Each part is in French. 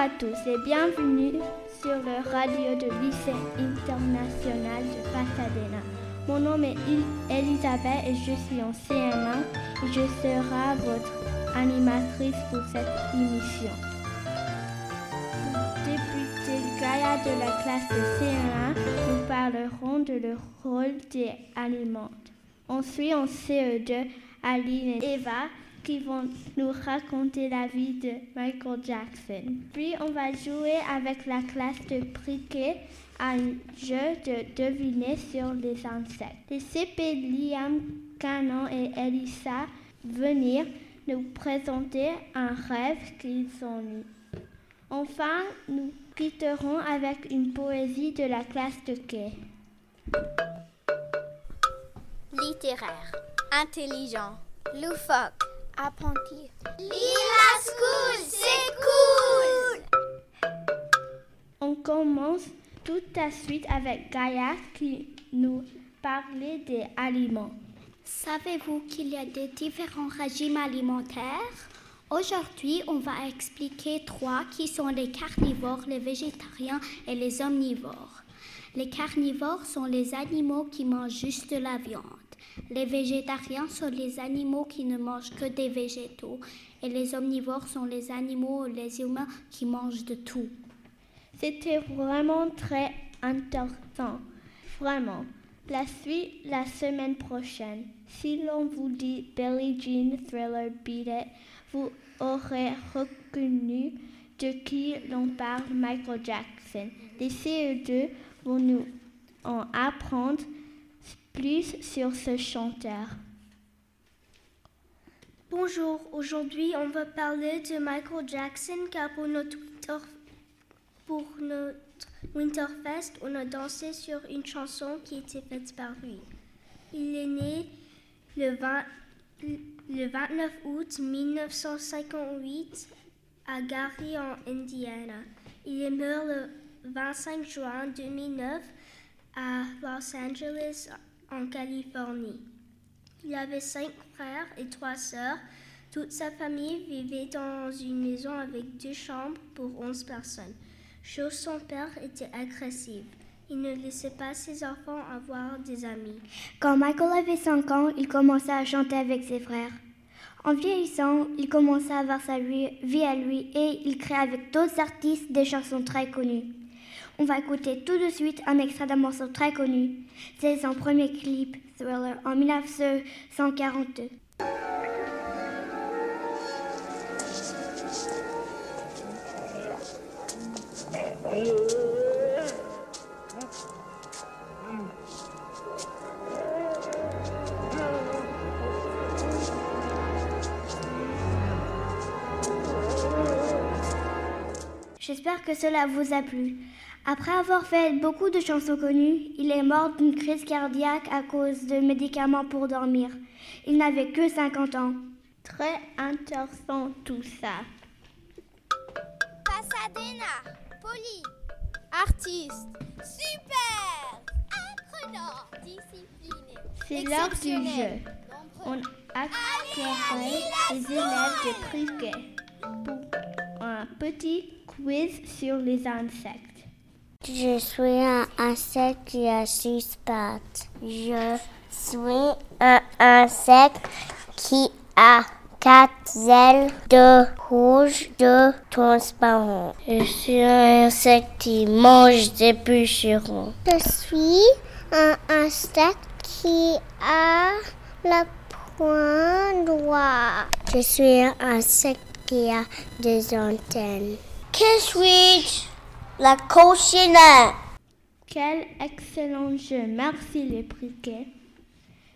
à tous et bienvenue sur le radio de lycée international de Pasadena. Mon nom est Elisabeth et je suis en CM1 et je serai votre animatrice pour cette émission. Député Gaïa de la classe de CM1, nous parlerons de le rôle des aliments. Ensuite, en CE2, Aline et Eva qui vont nous raconter la vie de Michael Jackson. Puis on va jouer avec la classe de briquet à un jeu de deviner sur les insectes. Les CP Liam, Canon et Elisa venir nous présenter un rêve qu'ils ont eu. Enfin, nous quitterons avec une poésie de la classe de quai. Littéraire, intelligent, loufoque apprenti. Lila School, c'est cool! On commence tout de suite avec Gaïa qui nous parlait des aliments. Savez-vous qu'il y a des différents régimes alimentaires? Aujourd'hui, on va expliquer trois qui sont les carnivores, les végétariens et les omnivores. Les carnivores sont les animaux qui mangent juste de la viande. Les végétariens sont les animaux qui ne mangent que des végétaux et les omnivores sont les animaux, les humains qui mangent de tout. C'était vraiment très intéressant, vraiment. La suite la semaine prochaine. Si l'on vous dit Billie Jean Thriller Beat It, vous aurez reconnu de qui l'on parle Michael Jackson. Les CE2 vont nous en apprendre plus sur ce chanteur. Bonjour, aujourd'hui on va parler de Michael Jackson car pour notre, Winterfest, on a dansé sur une chanson qui était faite par lui. Il est né le, le 29 août 1958 à Gary en Indiana. Il est mort le 25 juin 2009 à Los Angeles en Californie. Il avait cinq frères et trois sœurs. Toute sa famille vivait dans une maison avec deux chambres pour onze personnes. Chose son père était agressif. Il ne laissait pas ses enfants avoir des amis. Quand Michael avait 5 ans, il commença à chanter avec ses frères. En vieillissant, il commença à avoir sa vie à lui et il créa avec d'autres artistes des chansons très connues. On va écouter tout de suite un extrait d'un morceau très connu. C'est son premier clip, Thriller, en 1942. J'espère que cela vous a plu. Après avoir fait beaucoup de chansons connues, il est mort d'une crise cardiaque à cause de médicaments pour dormir. Il n'avait que 50 ans. Très intéressant tout ça. Pasadena, poli, artiste, super, apprenant, discipliné. C'est l'heure du jeu. On accueille les élèves de Priquet pour un petit quiz sur les insectes. Je suis un insecte qui a six pattes. Je suis un insecte qui a quatre ailes, de rouge, de transparent. Je suis un insecte qui mange des bûcherons. Je suis un insecte qui a la pointe noire. Je suis un insecte qui a des antennes. Que suis-je? La cochinelle. Quel excellent jeu. Merci les briquets.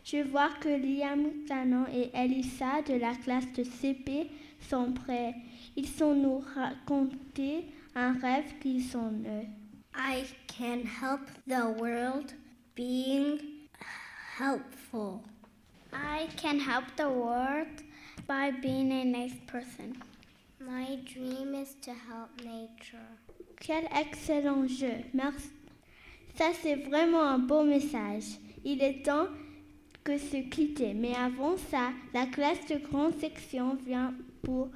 Je vois que Liam, Canon et Elisa de la classe de CP sont prêts. Ils sont nous raconter un rêve qu'ils ont eu. I can help the world being helpful. I can help the world by being a nice person. My dream is to help nature. Quel excellent jeu. Merci. Ça, c'est vraiment un beau message. Il est temps que se quitter. Mais avant ça, la classe de grande section vient pour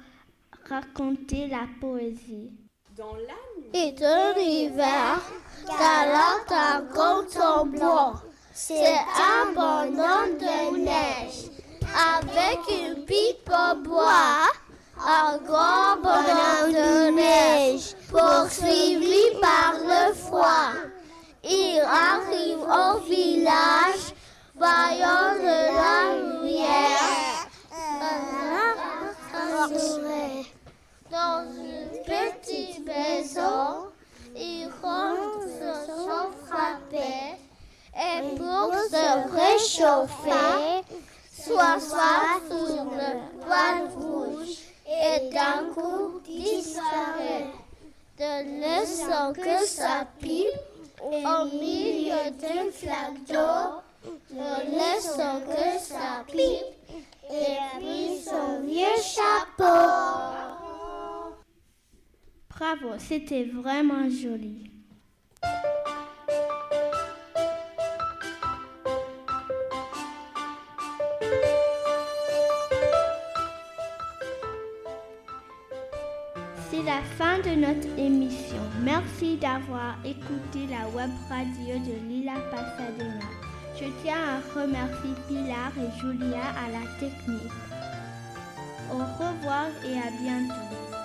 raconter la poésie. dans la nuit. Et de l'hiver, galante un grand blanc. C'est un bonhomme de neige avec une pipe en bois. Un grand bonhomme de neige poursuivi par le froid. Il arrive au village, voyant de la lumière. Dans une petite maison, il rentre sans frapper. Et pour se réchauffer, soit soit sur le poil rouge et d'un coup disparaît, de laissant que sa pipe au milieu d'une flaque d'eau, ne laissant que sa pipe et puis son vieux chapeau. Bravo, c'était vraiment joli. C'est la fin de notre émission. Merci d'avoir écouté la web radio de Lila Pasadena. Je tiens à remercier Pilar et Julia à la technique. Au revoir et à bientôt.